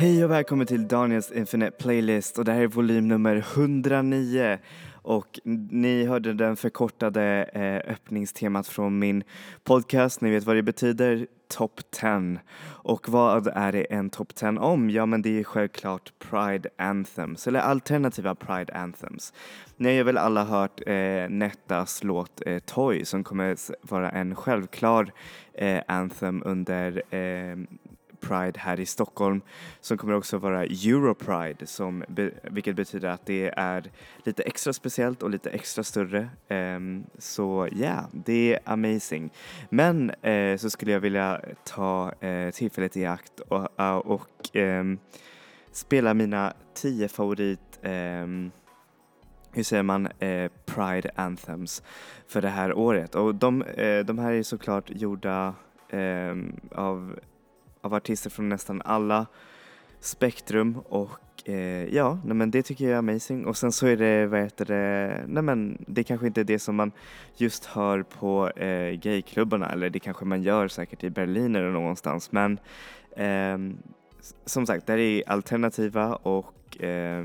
Hej och välkommen till Daniels Infinite Playlist och det här är volym nummer 109 och ni hörde den förkortade eh, öppningstemat från min podcast, ni vet vad det betyder, Top 10. Och vad är det en Top 10 om? Ja men det är självklart Pride Anthems, eller alternativa Pride Anthems. Ni har väl alla hört eh, Nettas låt eh, Toy som kommer vara en självklar eh, anthem under eh, Pride här i Stockholm som kommer också vara Europride som, vilket betyder att det är lite extra speciellt och lite extra större. Um, så ja, yeah, det är amazing. Men uh, så skulle jag vilja ta uh, tillfället i akt och, uh, och um, spela mina tio favorit um, hur säger man, eh, Pride Anthems för det här året. Och de, eh, de här är såklart gjorda eh, av av artister från nästan alla spektrum och eh, ja, nej men det tycker jag är amazing. Och sen så är det, vad heter det, nej men det kanske inte är det som man just hör på eh, gayklubbarna eller det kanske man gör säkert i Berlin eller någonstans men eh, som sagt, där är alternativa och eh,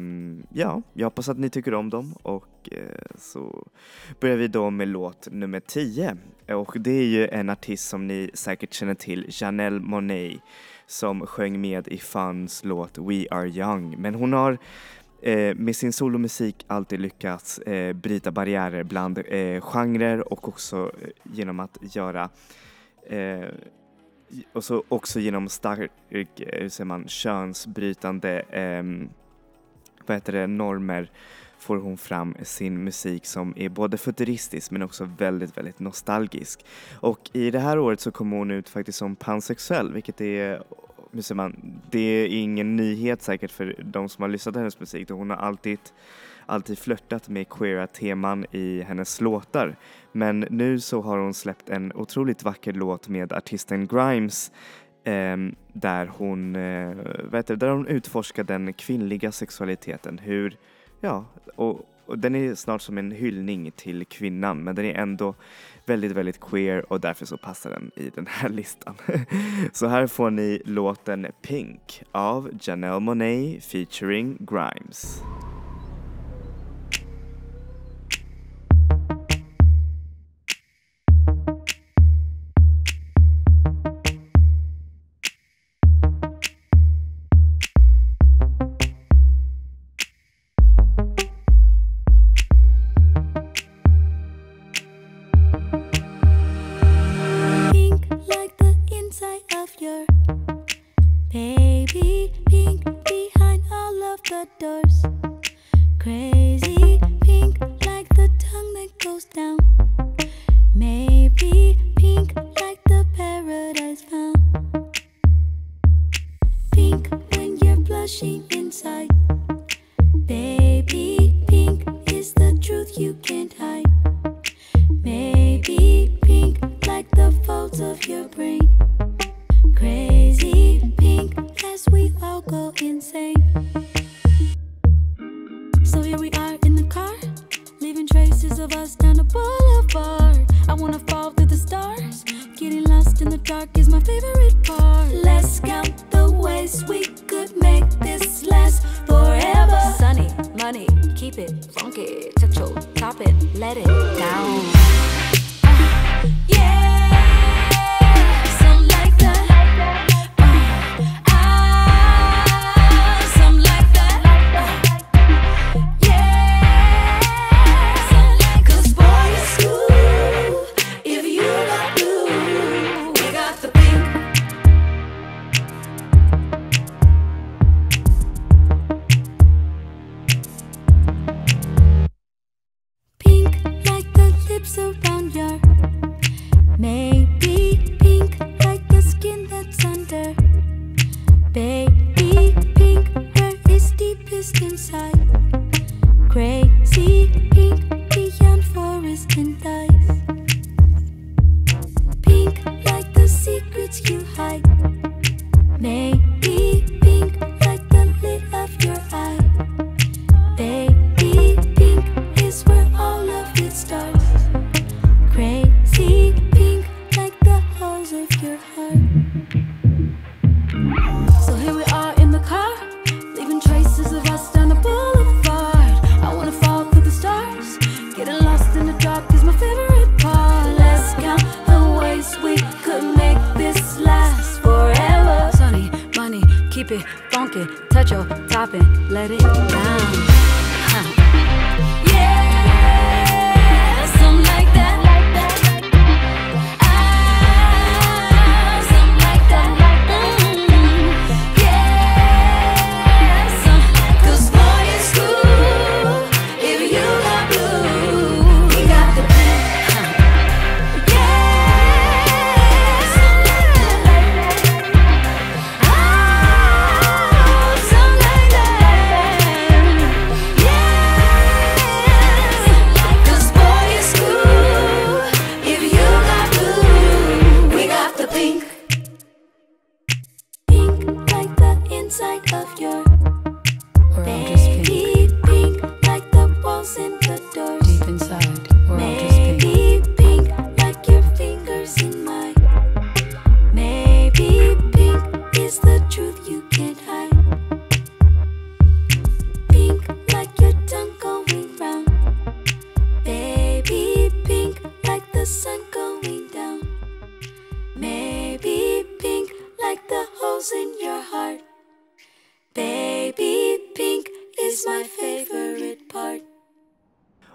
ja, jag hoppas att ni tycker om dem. Och eh, så börjar vi då med låt nummer 10 och det är ju en artist som ni säkert känner till, Janelle Monet som sjöng med i Funs låt We Are Young. Men hon har eh, med sin solomusik alltid lyckats eh, bryta barriärer bland eh, genrer och också eh, genom att göra eh, och så också genom stark, eh, hur säger man, könsbrytande eh, vad heter det, normer får hon fram sin musik som är både futuristisk men också väldigt, väldigt nostalgisk. Och i det här året så kommer hon ut faktiskt som pansexuell vilket är hur säger man, det är ingen nyhet säkert för de som har lyssnat på hennes musik. Hon har alltid alltid flörtat med queera teman i hennes låtar. Men nu så har hon släppt en otroligt vacker låt med artisten Grimes Ehm, där, hon, eh, vet du, där hon utforskar den kvinnliga sexualiteten. Hur, ja, och, och den är snart som en hyllning till kvinnan men den är ändå väldigt, väldigt queer och därför så passar den i den här listan. så här får ni låten Pink av Janelle Monet featuring Grimes.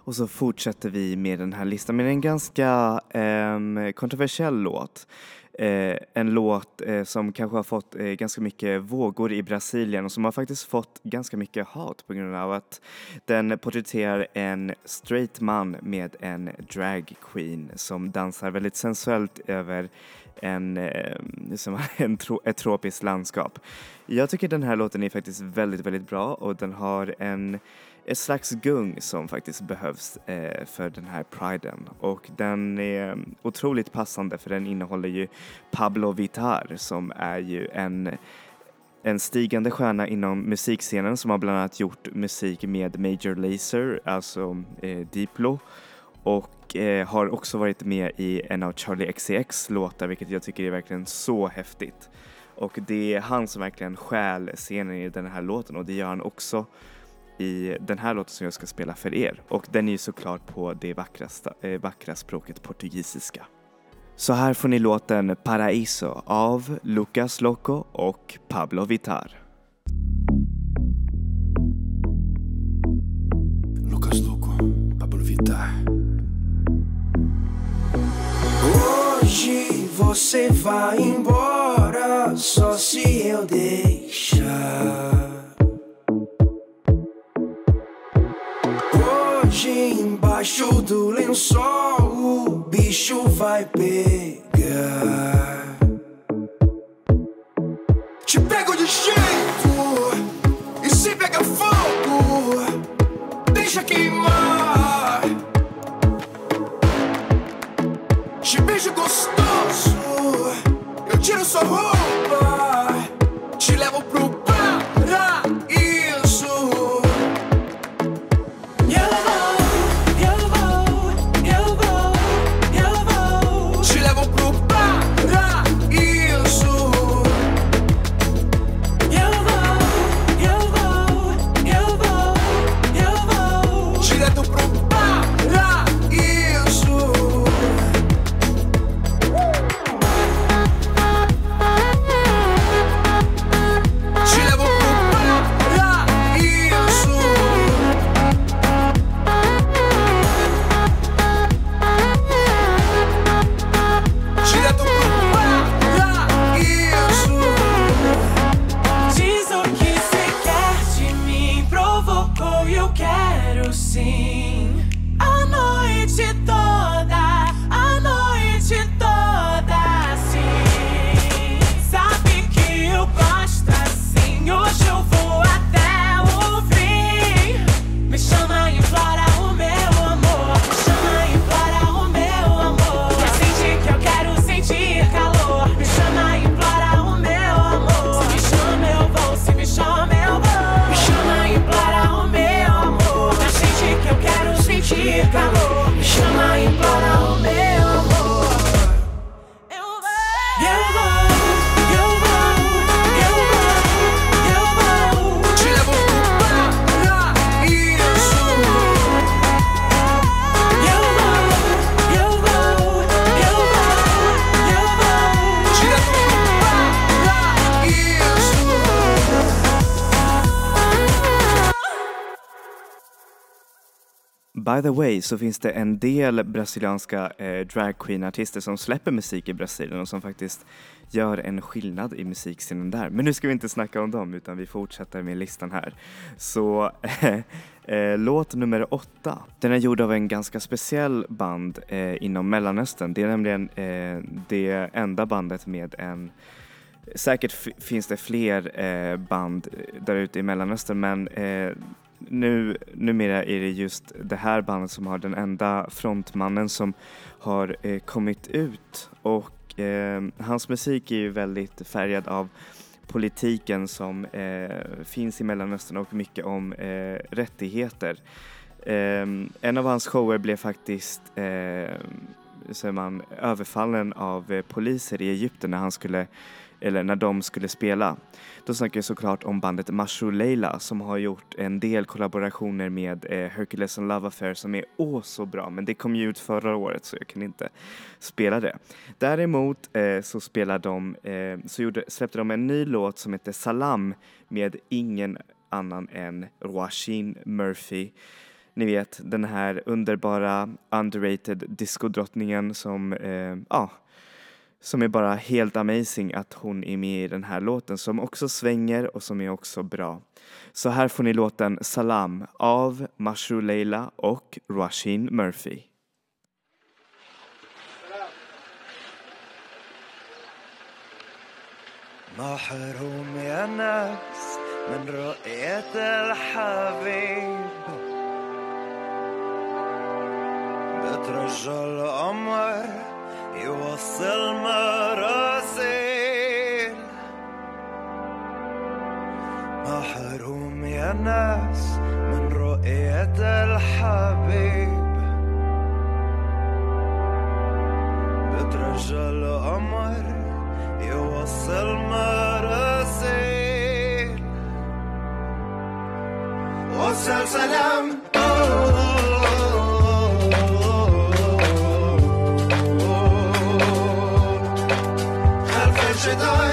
Och så fortsätter vi med den här listan med en ganska eh, kontroversiell låt. Eh, en låt eh, som kanske har fått eh, ganska mycket vågor i Brasilien och som har faktiskt fått ganska mycket hat på grund av att den porträtterar en straight man med en drag queen som dansar väldigt sensuellt över en, eh, som en tro, ett tropiskt landskap. Jag tycker den här låten är faktiskt väldigt, väldigt bra och den har en ett slags gung som faktiskt behövs eh, för den här priden. Och den är otroligt passande för den innehåller ju Pablo Vittar som är ju en en stigande stjärna inom musikscenen som har bland annat gjort musik med Major Lazer, alltså eh, Diplo. Och eh, har också varit med i en av Charlie XCX låtar vilket jag tycker är verkligen så häftigt. Och det är han som verkligen stjäl scenen i den här låten och det gör han också i den här låten som jag ska spela för er. Och den är ju såklart på det vackra, eh, vackra språket portugisiska. Så här får ni låten Paraíso av Lucas Loco och Pablo Vittar. Lucas Luco, Pablo Vittar. Hoje você vai embora so hard. By the way så finns det en del brasilianska eh, dragqueen-artister som släpper musik i Brasilien och som faktiskt gör en skillnad i musikscenen där. Men nu ska vi inte snacka om dem utan vi fortsätter med listan här. Så eh, eh låt nummer åtta, den är gjord av en ganska speciell band eh, inom Mellanöstern. Det är nämligen eh, det enda bandet med en Säkert finns det fler eh, band eh, där ute i Mellanöstern men eh, nu, numera är det just det här bandet som har den enda frontmannen som har eh, kommit ut och eh, hans musik är ju väldigt färgad av politiken som eh, finns i Mellanöstern och mycket om eh, rättigheter. Eh, en av hans shower blev faktiskt eh, eh, säger man, överfallen av eh, poliser i Egypten när han skulle eller när de skulle spela. Då snackar jag såklart om bandet Mashu Leila som har gjort en del kollaborationer med eh, Hercules and Love Affair som är åh så bra men det kom ju ut förra året så jag kan inte spela det. Däremot eh, så spelade de, eh, så gjorde, släppte de en ny låt som heter Salam med ingen annan än Roisin Murphy Ni vet den här underbara underrated discodrottningen som, eh, ja, som är bara helt amazing att hon är med i den här låten som också svänger och som är också bra. Så här får ni låten Salam av Mashrou Leila och Roisin Murphy. محروم يا ناس من رؤية الحبيب بترجى القمر يوصل مراسيل محروم يا ناس من رؤية الحبيب بترجى القمر يوصل مراسيل وصل سلام sprzedałem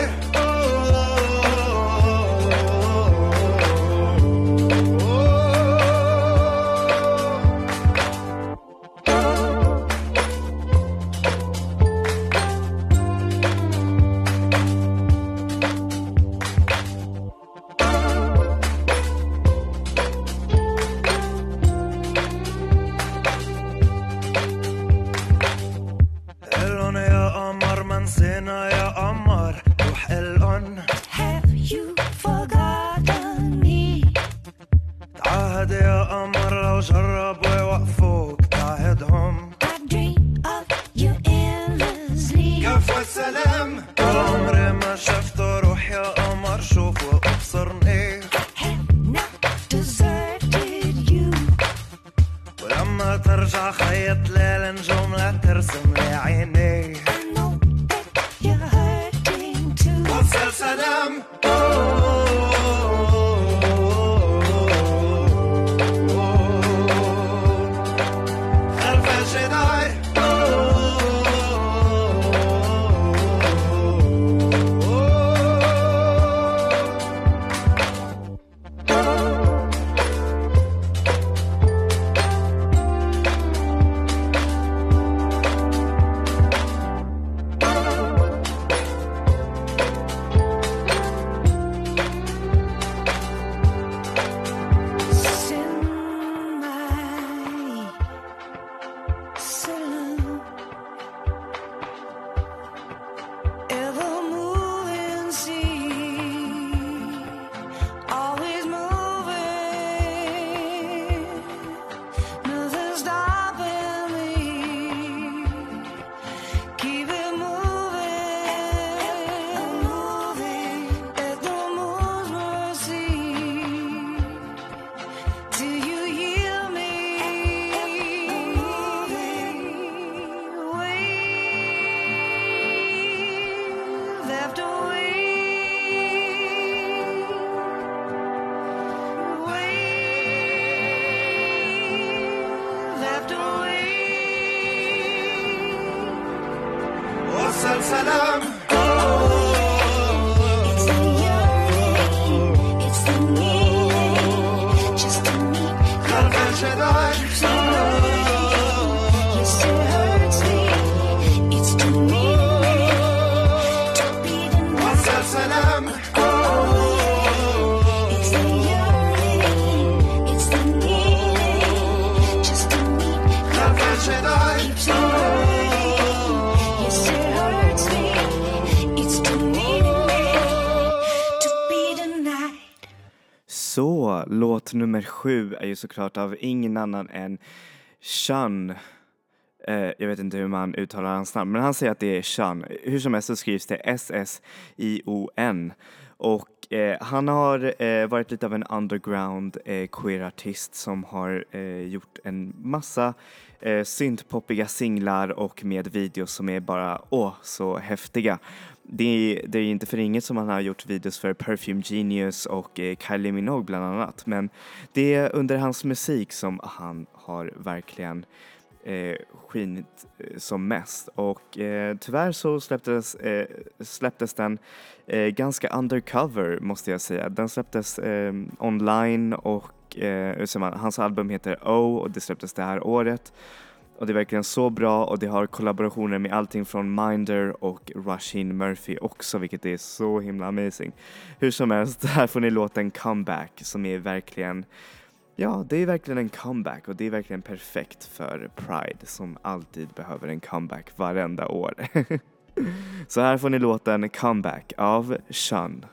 7 är ju såklart av ingen annan än Shun. Eh, jag vet inte hur man uttalar hans namn, men han säger att det är Shun. Hur som helst så skrivs det S-S-I-O-N. Och eh, han har eh, varit lite av en underground eh, queer-artist som har eh, gjort en massa eh, syntpoppiga singlar och med videos som är bara åh så häftiga. Det är, det är inte för inget som han har gjort videos för Perfume Genius och eh, Kylie Minogue bland annat men det är under hans musik som han har verkligen eh, skinit eh, som mest och eh, tyvärr så släpptes, eh, släpptes den eh, ganska undercover måste jag säga. Den släpptes eh, online och eh, man, hans album heter O och det släpptes det här året. Och det är verkligen så bra och det har kollaborationer med allting från Minder och Rushin Murphy också vilket är så himla amazing. Hur som helst, här får ni låten Comeback som är verkligen Ja, det är verkligen en comeback och det är verkligen perfekt för Pride som alltid behöver en comeback varenda år. Så här får ni låten Comeback av Shun.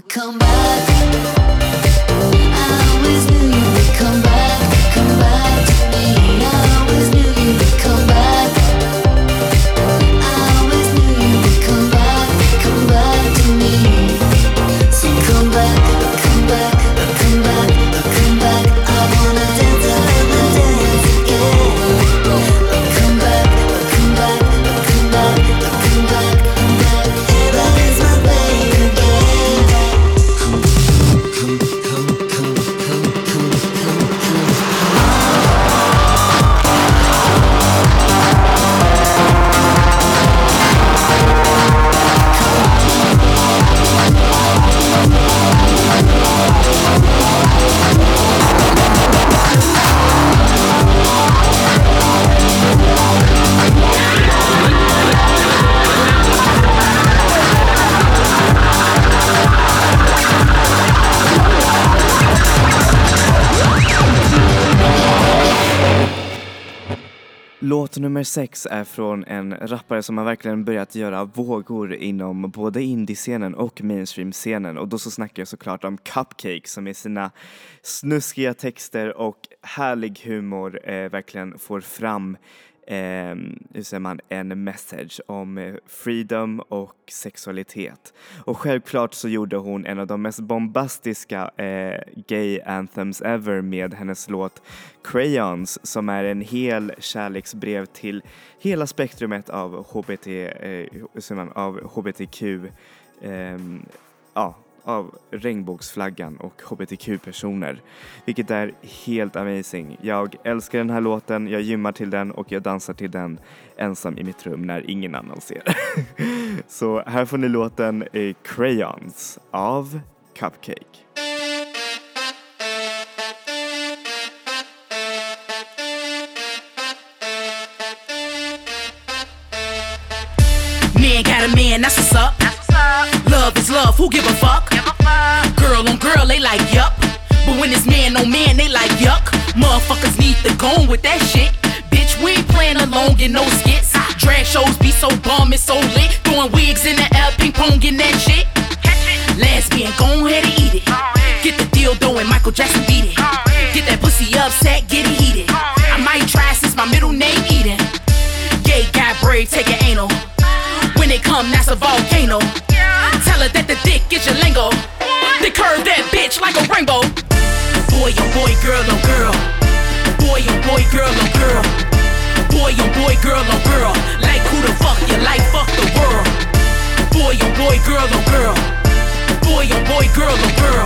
Would come back. Nummer sex är från en rappare som har verkligen börjat göra vågor inom både indiescenen och mainstream-scenen. Och då så snackar jag såklart om Cupcake som i sina snuskiga texter och härlig humor eh, verkligen får fram eh, hur säger man, en message om eh, freedom och sexualitet. Och självklart så gjorde hon en av de mest bombastiska eh, gay anthems ever med hennes låt Crayons som är en hel kärleksbrev till hela spektrumet av HBT, eh, hur säger man, av HBTQ eh, ja, av regnbågsflaggan och hbtq-personer. Vilket är helt amazing. Jag älskar den här låten, jag gymmar till den och jag dansar till den ensam i mitt rum när ingen annan ser. Så här får ni låten Crayons av Cupcake. Man, that's what's up. Who give a fuck? Girl on girl, they like yup. But when it's man on man, they like yuck. Motherfuckers need to go with that shit. Bitch, we ain't playing along in no skits. Drag shows be so bomb, it's so lit. Throwing wigs in the air, ping pong in that shit. Lesbian, go ahead and eat it. Get the deal and Michael Jackson beat it. Get that pussy upset, get it heated. I might try since my middle name Eden. Gay guy brave, take an anal. When they come, that's a volcano. Tell her that the dick is your lingo. They curve that bitch like a rainbow. Boy, oh boy, girl, oh girl. Boy, oh boy, girl, oh girl. Boy, oh boy, girl, oh girl. Like who the fuck you like? Fuck the world. Boy, oh boy, girl, oh girl. Boy, oh boy, girl, oh girl.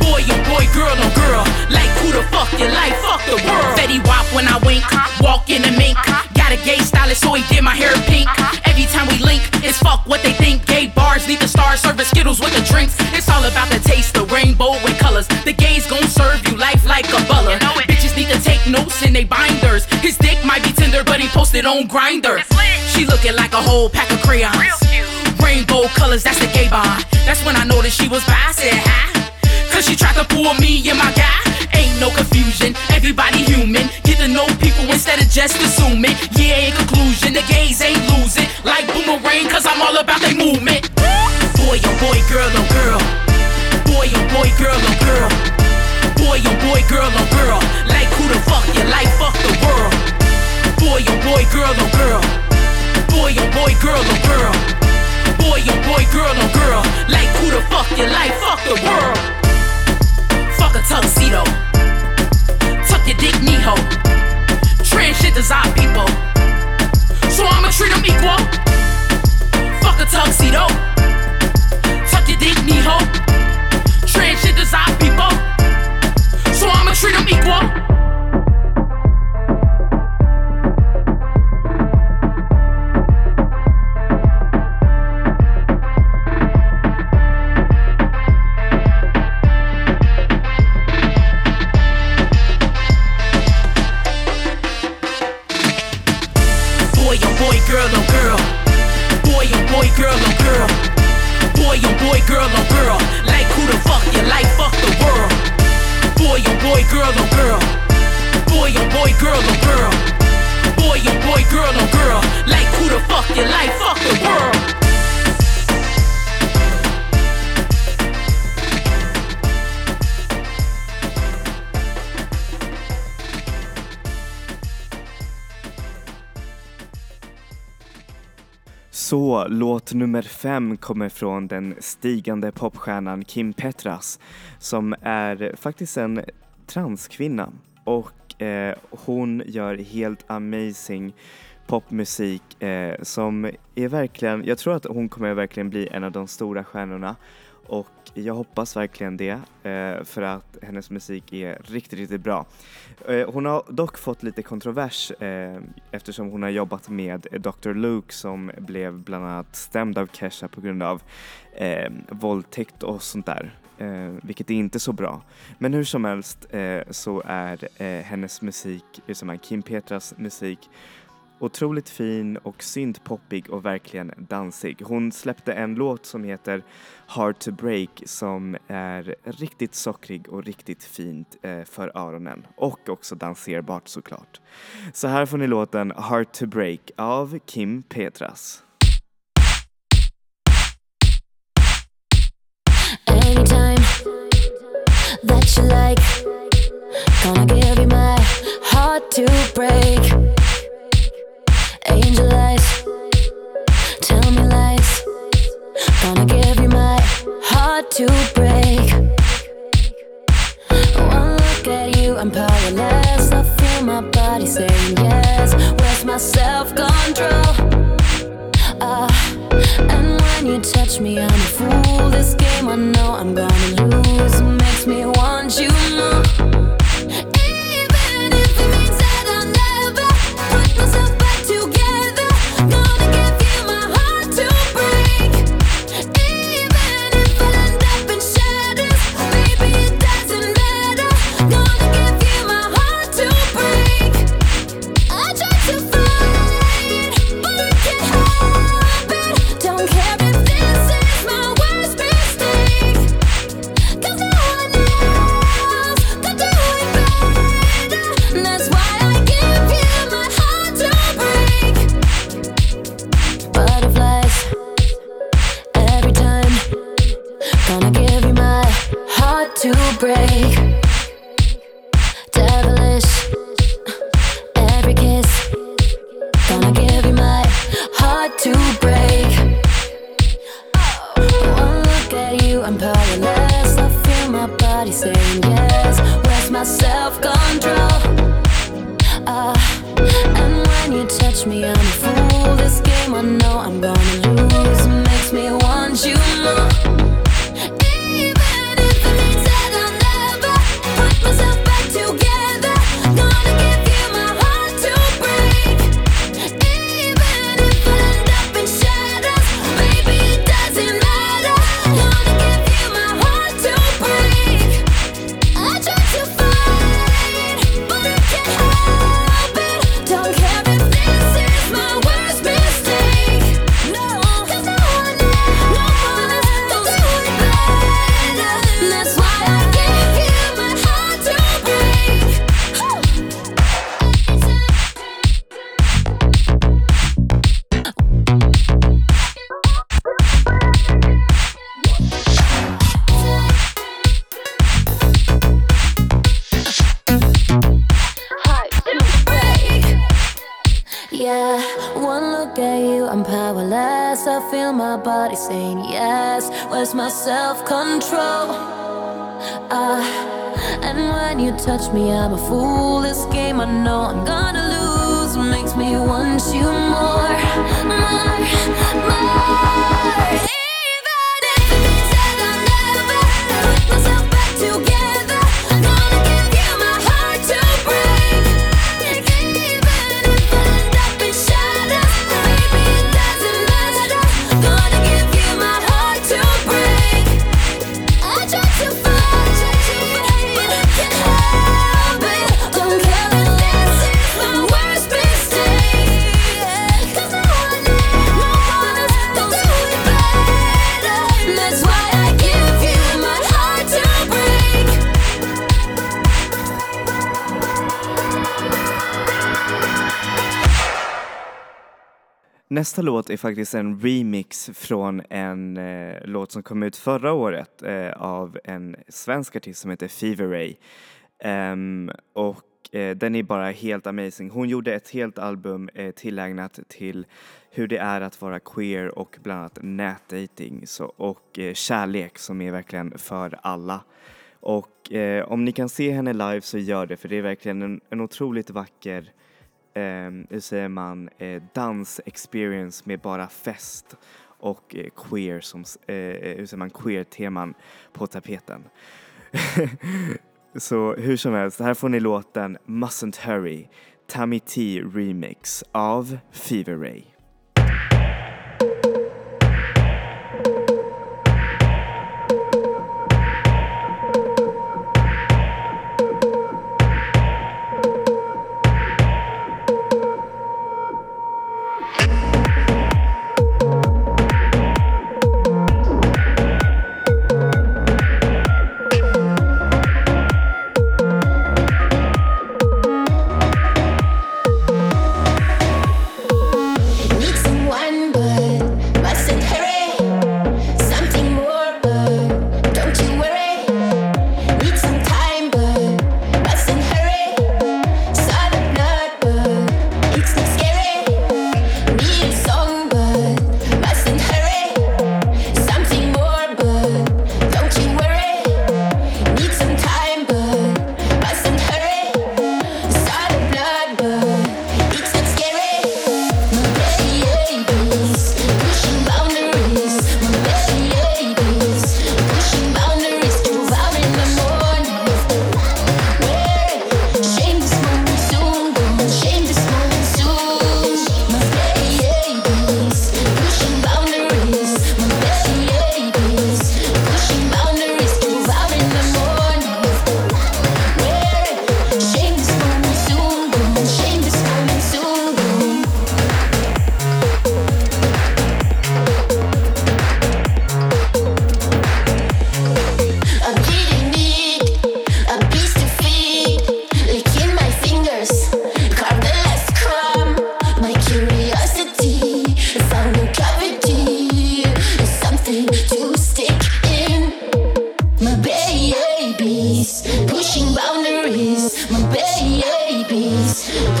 Boy, oh boy, girl, oh girl. Like who the fuck you like? Fuck the world. Fetty Wap when I wink. Walk in the mink. Got a gay stylist, so he did my hair pink. Every time we link, it's fuck what they think. Gay bars need the stars, serving Skittles with the drinks. It's all about the taste, the rainbow with colors. The gays gon' serve you life like a butler. Bitches need to take notes in they binders. His dick might be tender, but he posted on Grinder. She looking like a whole pack of crayons. Rainbow colors, that's the gay bond. That's when I noticed she was bi. I said hi. Cause she tried to pull me and my guy. Ain't no confusion, everybody human. Instead of just assuming. Yeah, in conclusion, the gays ain't losing. Like boomerang, cause I'm all about their movement. Boy, oh boy, girl, oh girl. Boy, oh boy, girl, oh girl. Boy, oh boy, girl, oh girl. Like who the fuck you like? Fuck the world. Boy, oh boy, girl, oh girl. Boy, oh boy, girl, oh girl. Boy, oh boy, girl, oh girl. Like who the fuck you like? Fuck the world. Fuck a tuxedo. Tuck your dick, Neho. Transgenders are people. So I'ma treat them equal. Fuck a tuxedo. Tuck your dick, Neho. Transgenders are people. So I'ma treat them equal. Låt nummer fem kommer från den stigande popstjärnan Kim Petras som är faktiskt en transkvinna. Och eh, hon gör helt amazing popmusik eh, som är verkligen, jag tror att hon kommer verkligen bli en av de stora stjärnorna och jag hoppas verkligen det eh, för att hennes musik är riktigt, riktigt bra. Eh, hon har dock fått lite kontrovers eh, eftersom hon har jobbat med Dr. Luke som blev bland annat stämd av Kesha på grund av eh, våldtäkt och sånt där. Eh, vilket är inte så bra. Men hur som helst eh, så är eh, hennes musik, som är Kim Petras musik, otroligt fin och syntpoppig och verkligen dansig. Hon släppte en låt som heter Hard to Break som är riktigt sockrig och riktigt fint eh, för öronen och också danserbart såklart. Så här får ni låten Hard to Break av Kim Petras. Anytime that you like, gonna give you my heart to break. Angel eyes, tell me lies, gonna give heart to break. One look at you, I'm powerless. I feel my body saying yes. Where's my self control? Ah, and when you touch me, I'm a fool. This game I know I'm gonna lose makes me want you more. Me, I'm a fool. This game I know I'm gonna lose Where's my self control? Ah, and when you touch me, I'm a fool. This game I know I'm gonna lose makes me want you more, more, more. Nästa låt är faktiskt en remix från en eh, låt som kom ut förra året eh, av en svensk artist som heter Fever Ray. Um, och eh, den är bara helt amazing. Hon gjorde ett helt album eh, tillägnat till hur det är att vara queer och bland annat nätdating och eh, kärlek som är verkligen för alla. Och eh, om ni kan se henne live så gör det för det är verkligen en, en otroligt vacker eh, hur säger man, eh, dans-experience med bara fest och eh, queer som, eh, hur säger man, queer-teman på tapeten. Så hur som helst, här får ni låten Mustn't Hurry, Tammy T remix av Fever Ray.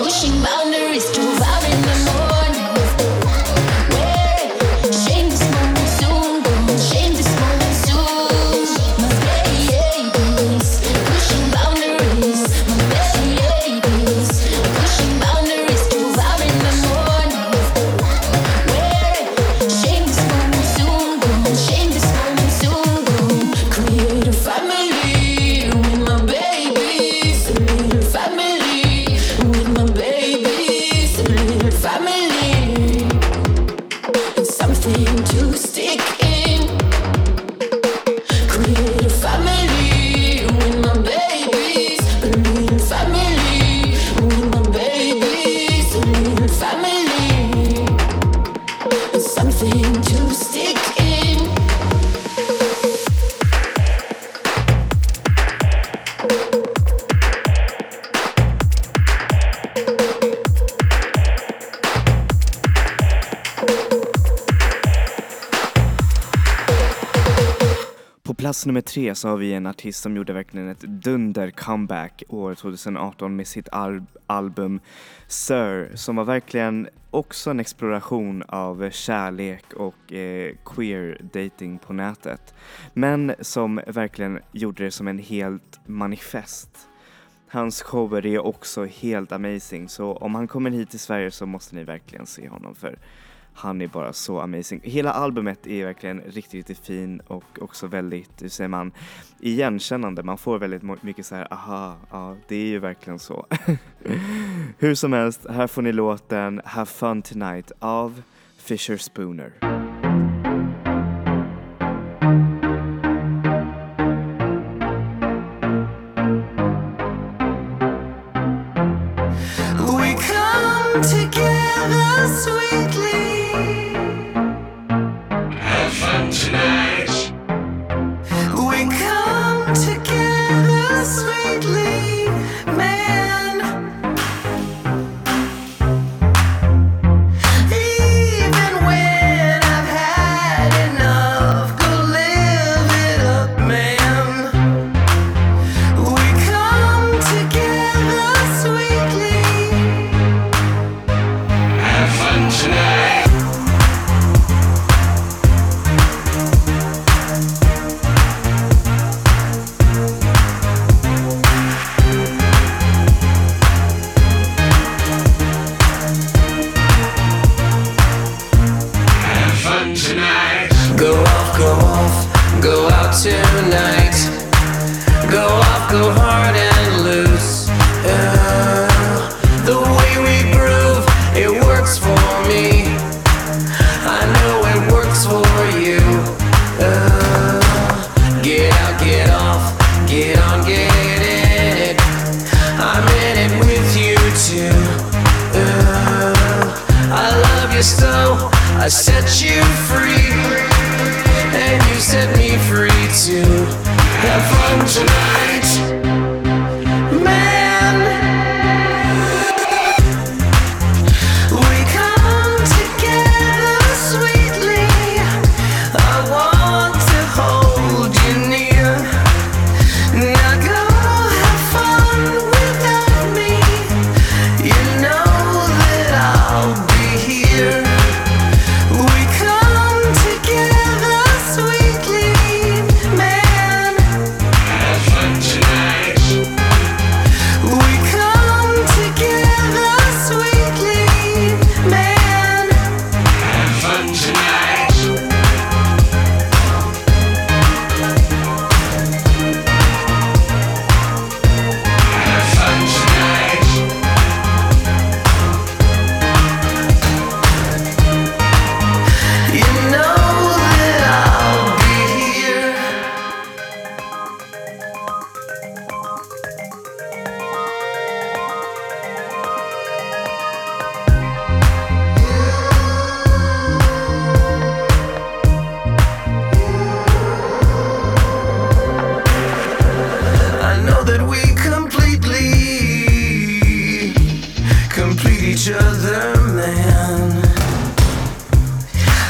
pushing boundaries to plats nummer tre så har vi en artist som gjorde verkligen ett dunder comeback år 2018 med sitt al- album Sir som var verkligen också en exploration av kärlek och eh, queer dating på nätet. Men som verkligen gjorde det som en helt manifest. Hans shower är också helt amazing så om han kommer hit till Sverige så måste ni verkligen se honom för han är bara så amazing. Hela albumet är verkligen riktigt, riktigt fin och också väldigt, hur säger man, igenkännande. Man får väldigt mycket så här, aha, ja, det är ju verkligen så. hur som helst, här får ni låten Have Fun Tonight av Fisher Spooner. Get on, get in it. I'm in it with you too. Uh, I love you so, I set you free, and you set me free too. Have fun tonight,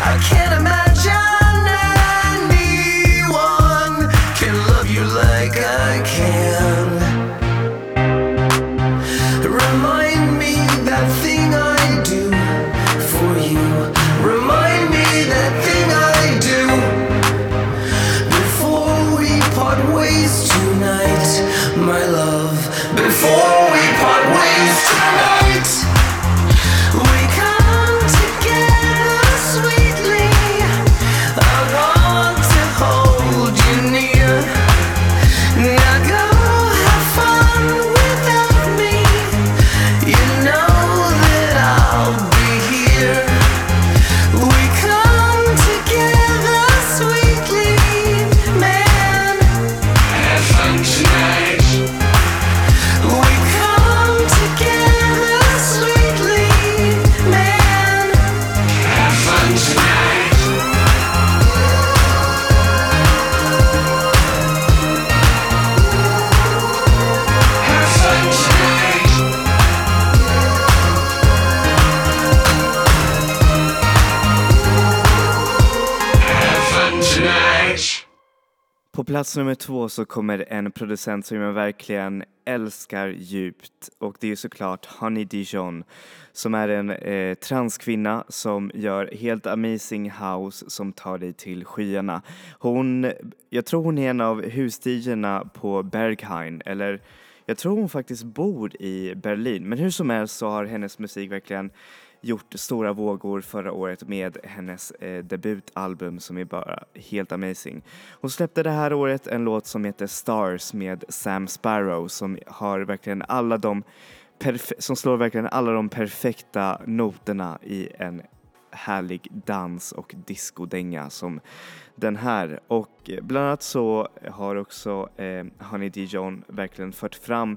I can't imagine plats nummer två så kommer en producent som jag verkligen älskar djupt och det är såklart Honey Dijon som är en eh, transkvinna som gör helt amazing house som tar dig till skyarna. Hon, jag tror hon är en av husdigerna på Berghain eller jag tror hon faktiskt bor i Berlin men hur som helst så har hennes musik verkligen gjort stora vågor förra året med hennes eh, debutalbum som är bara helt amazing. Hon släppte det här året en låt som heter Stars med Sam Sparrow som har verkligen alla de som slår verkligen alla de perfekta noterna i en härlig dans och discodänga som den här. Och bland annat så har också eh, Honey Dijon verkligen fört fram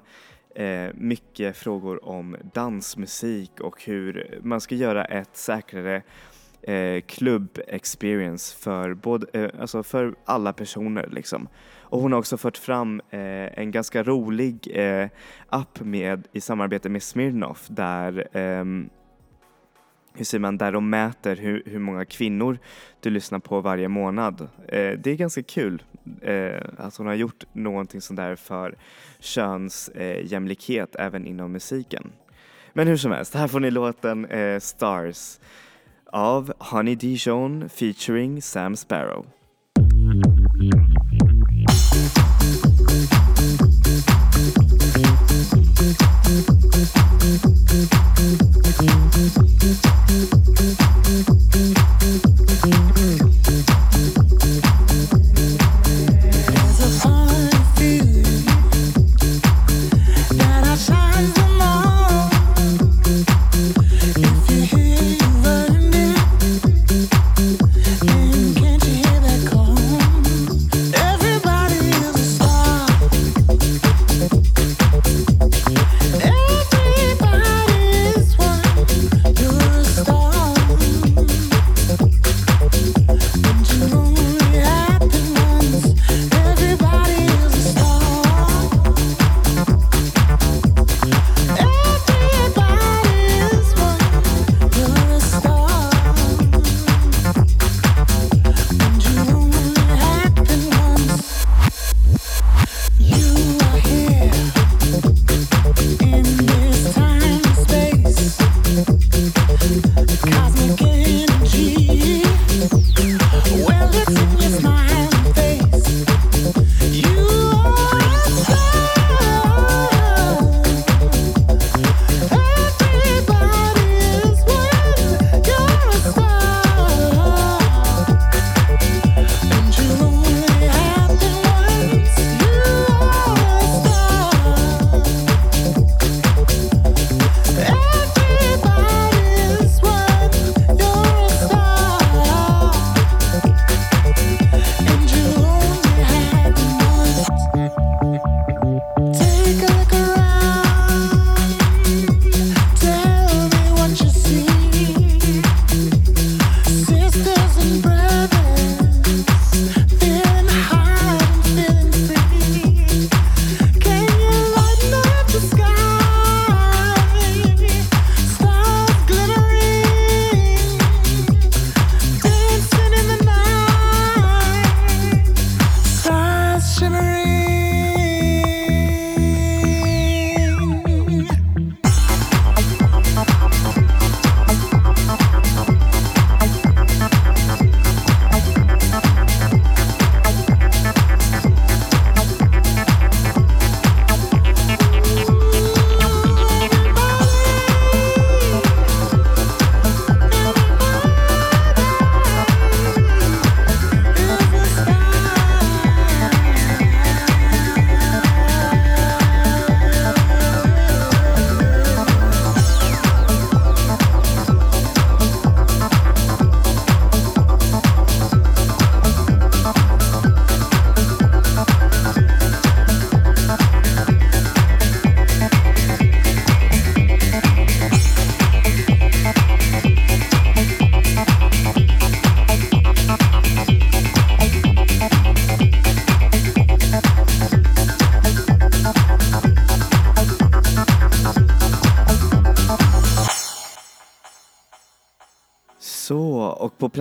eh, mycket frågor om dansmusik och hur man ska göra ett säkrare eh, klubb-experience för, både, eh, alltså för alla personer liksom. Och hon har också fört fram eh, en ganska rolig eh, app med, i samarbete med Smirnoff där ehm, hur säger man, där de mäter hur, hur många kvinnor du lyssnar på varje månad. Eh, det är ganska kul eh, att hon har gjort någonting sånt där för könsjämlikhet eh, även inom musiken. Men hur som helst, här får ni låten eh, Stars av Honey Dijon featuring Sam Sparrow. There's a song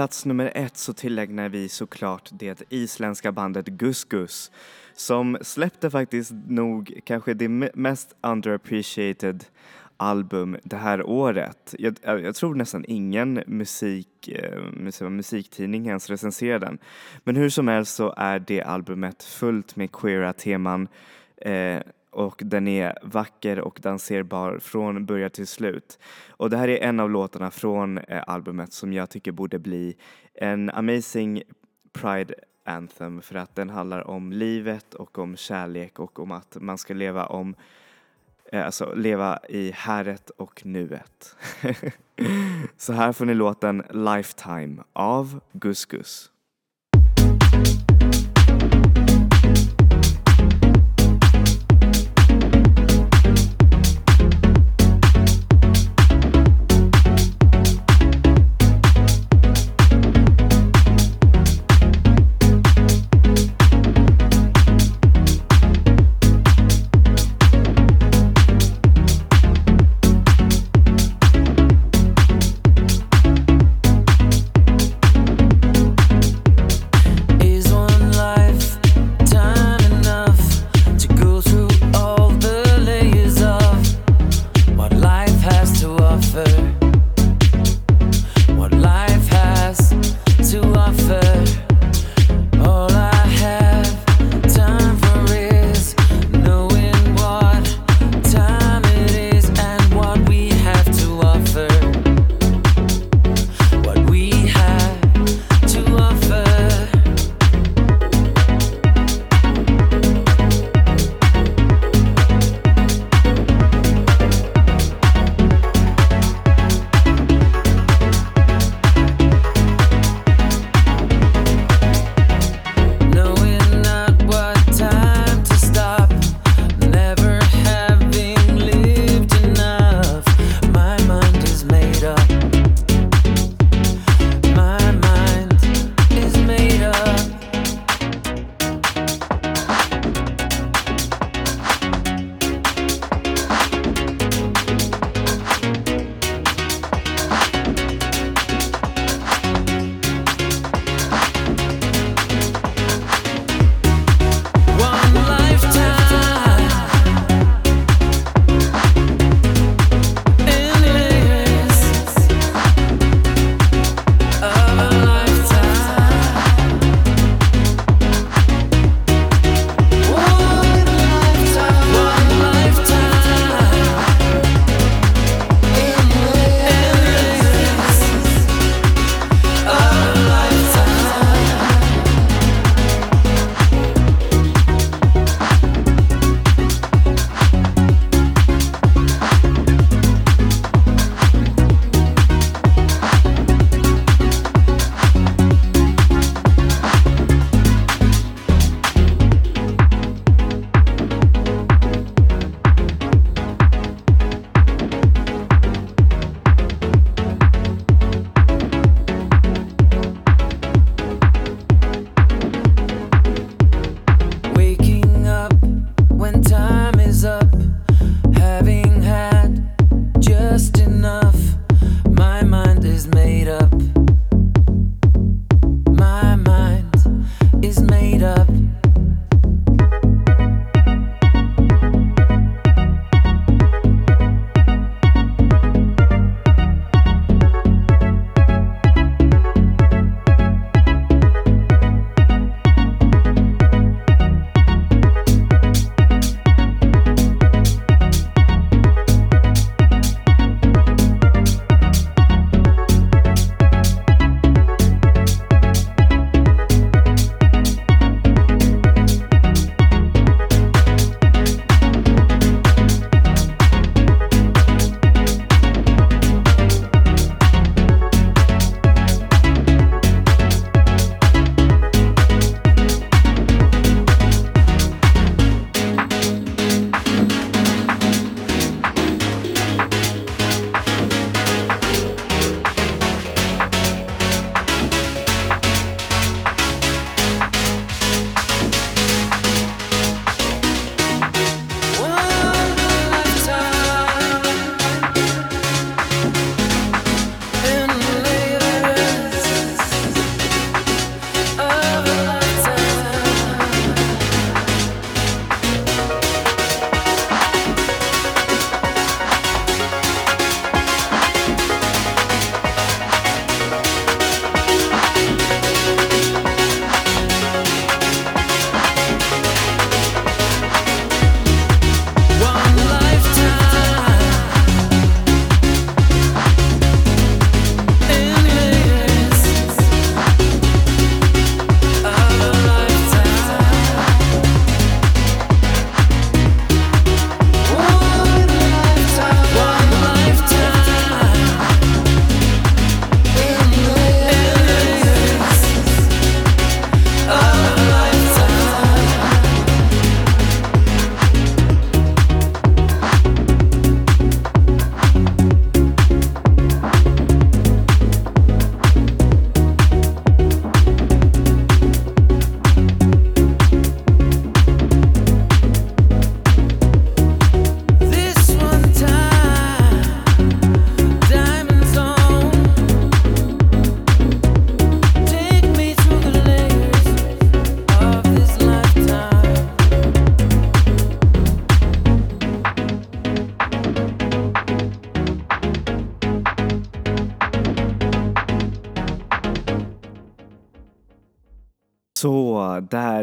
plats nummer ett så tillägnar vi såklart det isländska bandet Gus Gus som släppte faktiskt nog kanske det mest underappreciated album det här året. Jag, jag tror nästan ingen musik, eh, musiktidning ens recenserar den. Men hur som helst så är det albumet fullt med queera teman eh, och den är vacker och danserbar från början till slut. Och det här är en av låtarna från eh, albumet som jag tycker borde bli en amazing Pride Anthem för att den handlar om livet och om kärlek och om att man ska leva om eh, Alltså leva i häret och nuet. Så här får ni låten Lifetime av Gus Gus.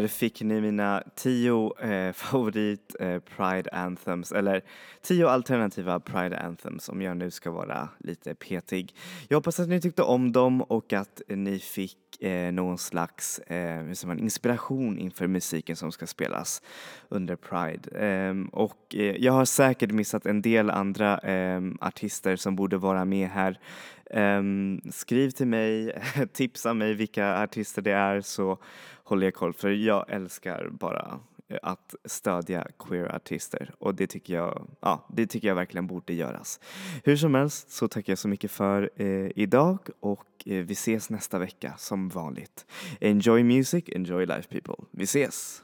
Fick ni mina tio eh, favorit eh, Pride Anthems, eller tio alternativa Pride Anthems om jag nu ska vara lite petig. Jag hoppas att ni tyckte om dem och att ni fick eh, någon slags eh, inspiration inför musiken som ska spelas under Pride. Ehm, och eh, jag har säkert missat en del andra ehm, artister som borde vara med här. Um, skriv till mig, tipsa mig vilka artister det är så håller jag koll för jag älskar bara eh, att stödja queer-artister och det tycker jag, ja, det tycker jag verkligen borde göras. Hur som helst så tackar jag så mycket för eh, idag och eh, vi ses nästa vecka som vanligt. Enjoy music, enjoy life people. Vi ses!